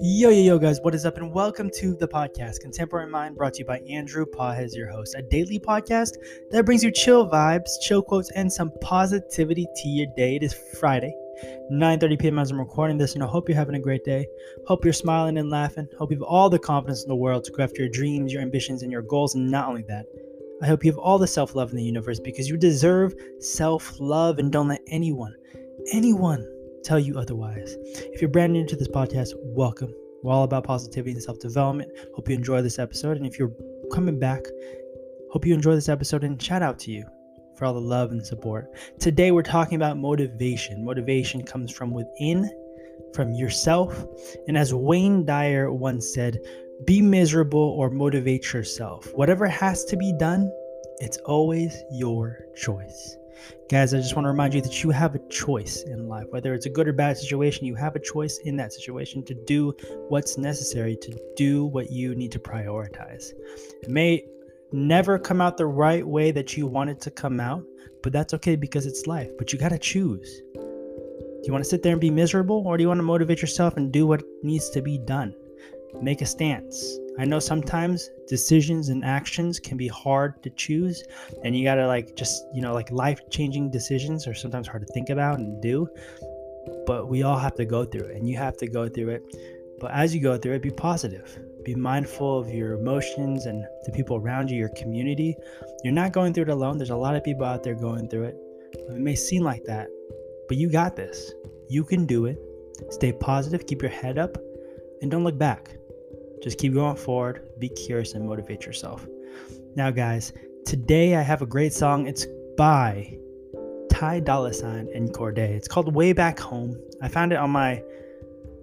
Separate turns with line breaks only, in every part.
Yo, yo, yo, guys, what is up? And welcome to the podcast, Contemporary Mind, brought to you by Andrew Pahez, your host, a daily podcast that brings you chill vibes, chill quotes, and some positivity to your day. It is Friday, 9.30 p.m. as I'm recording this, and I hope you're having a great day. Hope you're smiling and laughing. Hope you have all the confidence in the world to go after your dreams, your ambitions, and your goals. And not only that, I hope you have all the self love in the universe because you deserve self love and don't let anyone, anyone, tell you otherwise. If you're brand new to this podcast, welcome. We're all about positivity and self development. Hope you enjoy this episode. And if you're coming back, hope you enjoy this episode and shout out to you for all the love and support. Today, we're talking about motivation. Motivation comes from within, from yourself. And as Wayne Dyer once said, be miserable or motivate yourself. Whatever has to be done, it's always your choice. Guys, I just want to remind you that you have a choice in life. Whether it's a good or bad situation, you have a choice in that situation to do what's necessary, to do what you need to prioritize. It may never come out the right way that you want it to come out, but that's okay because it's life. But you got to choose. Do you want to sit there and be miserable, or do you want to motivate yourself and do what needs to be done? Make a stance. I know sometimes decisions and actions can be hard to choose, and you gotta like just, you know, like life changing decisions are sometimes hard to think about and do, but we all have to go through it, and you have to go through it. But as you go through it, be positive. Be mindful of your emotions and the people around you, your community. You're not going through it alone. There's a lot of people out there going through it. It may seem like that, but you got this. You can do it. Stay positive, keep your head up, and don't look back. Just keep going forward, be curious, and motivate yourself. Now, guys, today I have a great song. It's by Ty Dolla Sign and Cordae. It's called Way Back Home. I found it on my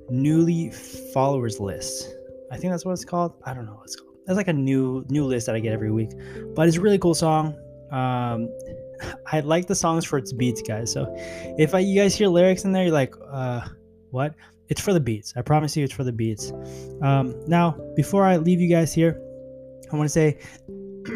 newly followers list. I think that's what it's called. I don't know what it's called. It's like a new new list that I get every week. But it's a really cool song. Um, I like the songs for its beats, guys. So if I, you guys hear lyrics in there, you're like, uh, what? It's for the beats. I promise you, it's for the beats. Um, now, before I leave you guys here, I want to say,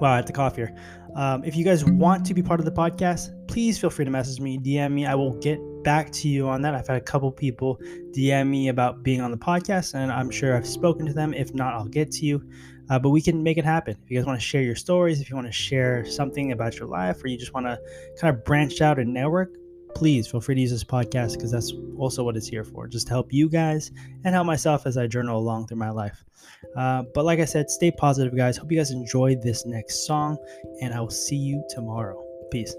wow, I have to cough here. Um, if you guys want to be part of the podcast, please feel free to message me, DM me. I will get back to you on that. I've had a couple people DM me about being on the podcast, and I'm sure I've spoken to them. If not, I'll get to you. Uh, but we can make it happen. If you guys want to share your stories, if you want to share something about your life, or you just want to kind of branch out and network, please feel free to use this podcast because that's also what it's here for just to help you guys and help myself as I journal along through my life. Uh, but like I said, stay positive, guys. Hope you guys enjoy this next song, and I will see you tomorrow. Peace.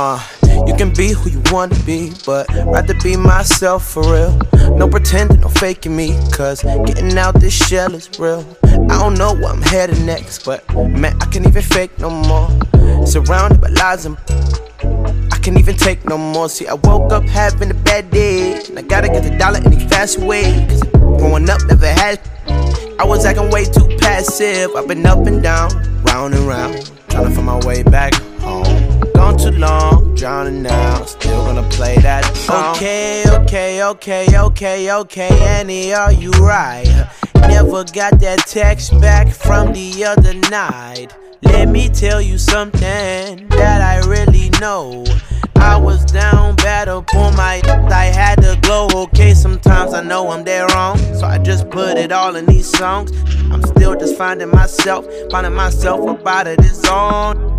Uh, you can be who you want to be, but rather be myself for real. No pretending, no faking me, cause getting out this shell is real. I don't know where I'm headed next, but man, I can't even fake no more. Surrounded by lies and I can't even take no more. See, I woke up having a bad day, and I gotta get the dollar any fast way. Cause growing up never had. I was acting way too passive. I've been up and down, round and round, trying to find my way back drowning now. Still gonna play that song. Okay, okay, okay, okay, okay, Annie, are you right? Never got that text back from the other night. Let me tell you something that I really know. I was down bad up on my I had to glow. Okay, sometimes I know I'm dead wrong. So I just put it all in these songs. I'm still just finding myself, finding myself up out of this zone.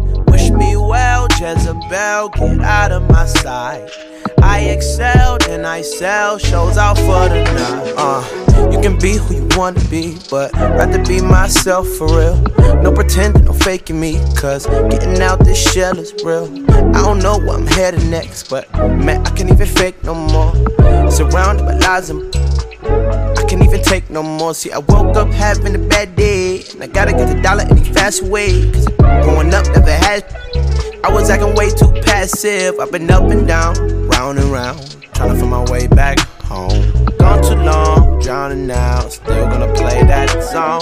Me well, Jezebel, get out of my sight. I excelled and I sell shows out for the night. Uh, you can be who you wanna be, but rather be myself for real. No pretending, no faking me, cause getting out this shell is real. I don't know where I'm headed next, but man, I can't even fake no more. Surrounded by lies and I can't even take no more. See, I woke up having a bad day, and I gotta get the dollar any fast way. Cause growing up never had. I was acting way too passive. I've been up and down, round and round, trying to find my way back home. Gone too long, drowning now, still gonna play that song.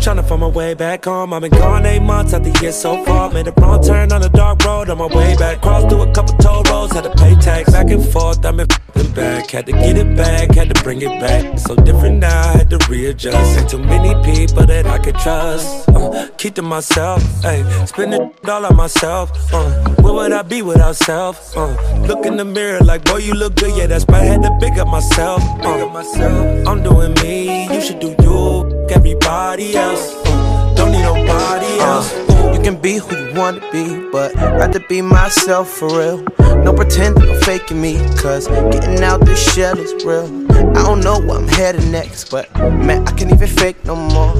Trying to find my way back home. I've been gone eight months out the year so far. Made a wrong turn on a dark road on my way back. Crossed through a couple toll roads, had to pay tax. Back and forth, I've been f***ing back. Had to get it back, had to bring it back. So different now, I had to readjust. Ain't too many people that I could trust. Uh, keep to myself, hey, spending all on myself. Uh, where would I be without self? Uh, look in the mirror like, boy, you look good. Yeah, that's why I had to big up myself. Uh, I'm doing me, you should do you. Everybody else, uh, don't need nobody else. You can be who you wanna be, but rather be myself for real. No pretending or faking me, cause getting out this shell is real. I don't know where I'm headed next, but man, I can't even fake no more.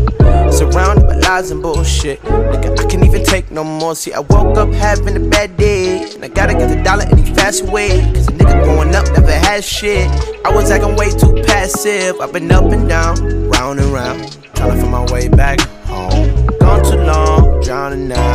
Surrounded by lies and bullshit, nigga, I can't even take no more. See, I woke up having a bad day, and I gotta get the dollar any fast way. Cause a nigga growing up never had shit. I was acting way too passive, I've been up and down, round and round, trying to find my way back long, drowning now.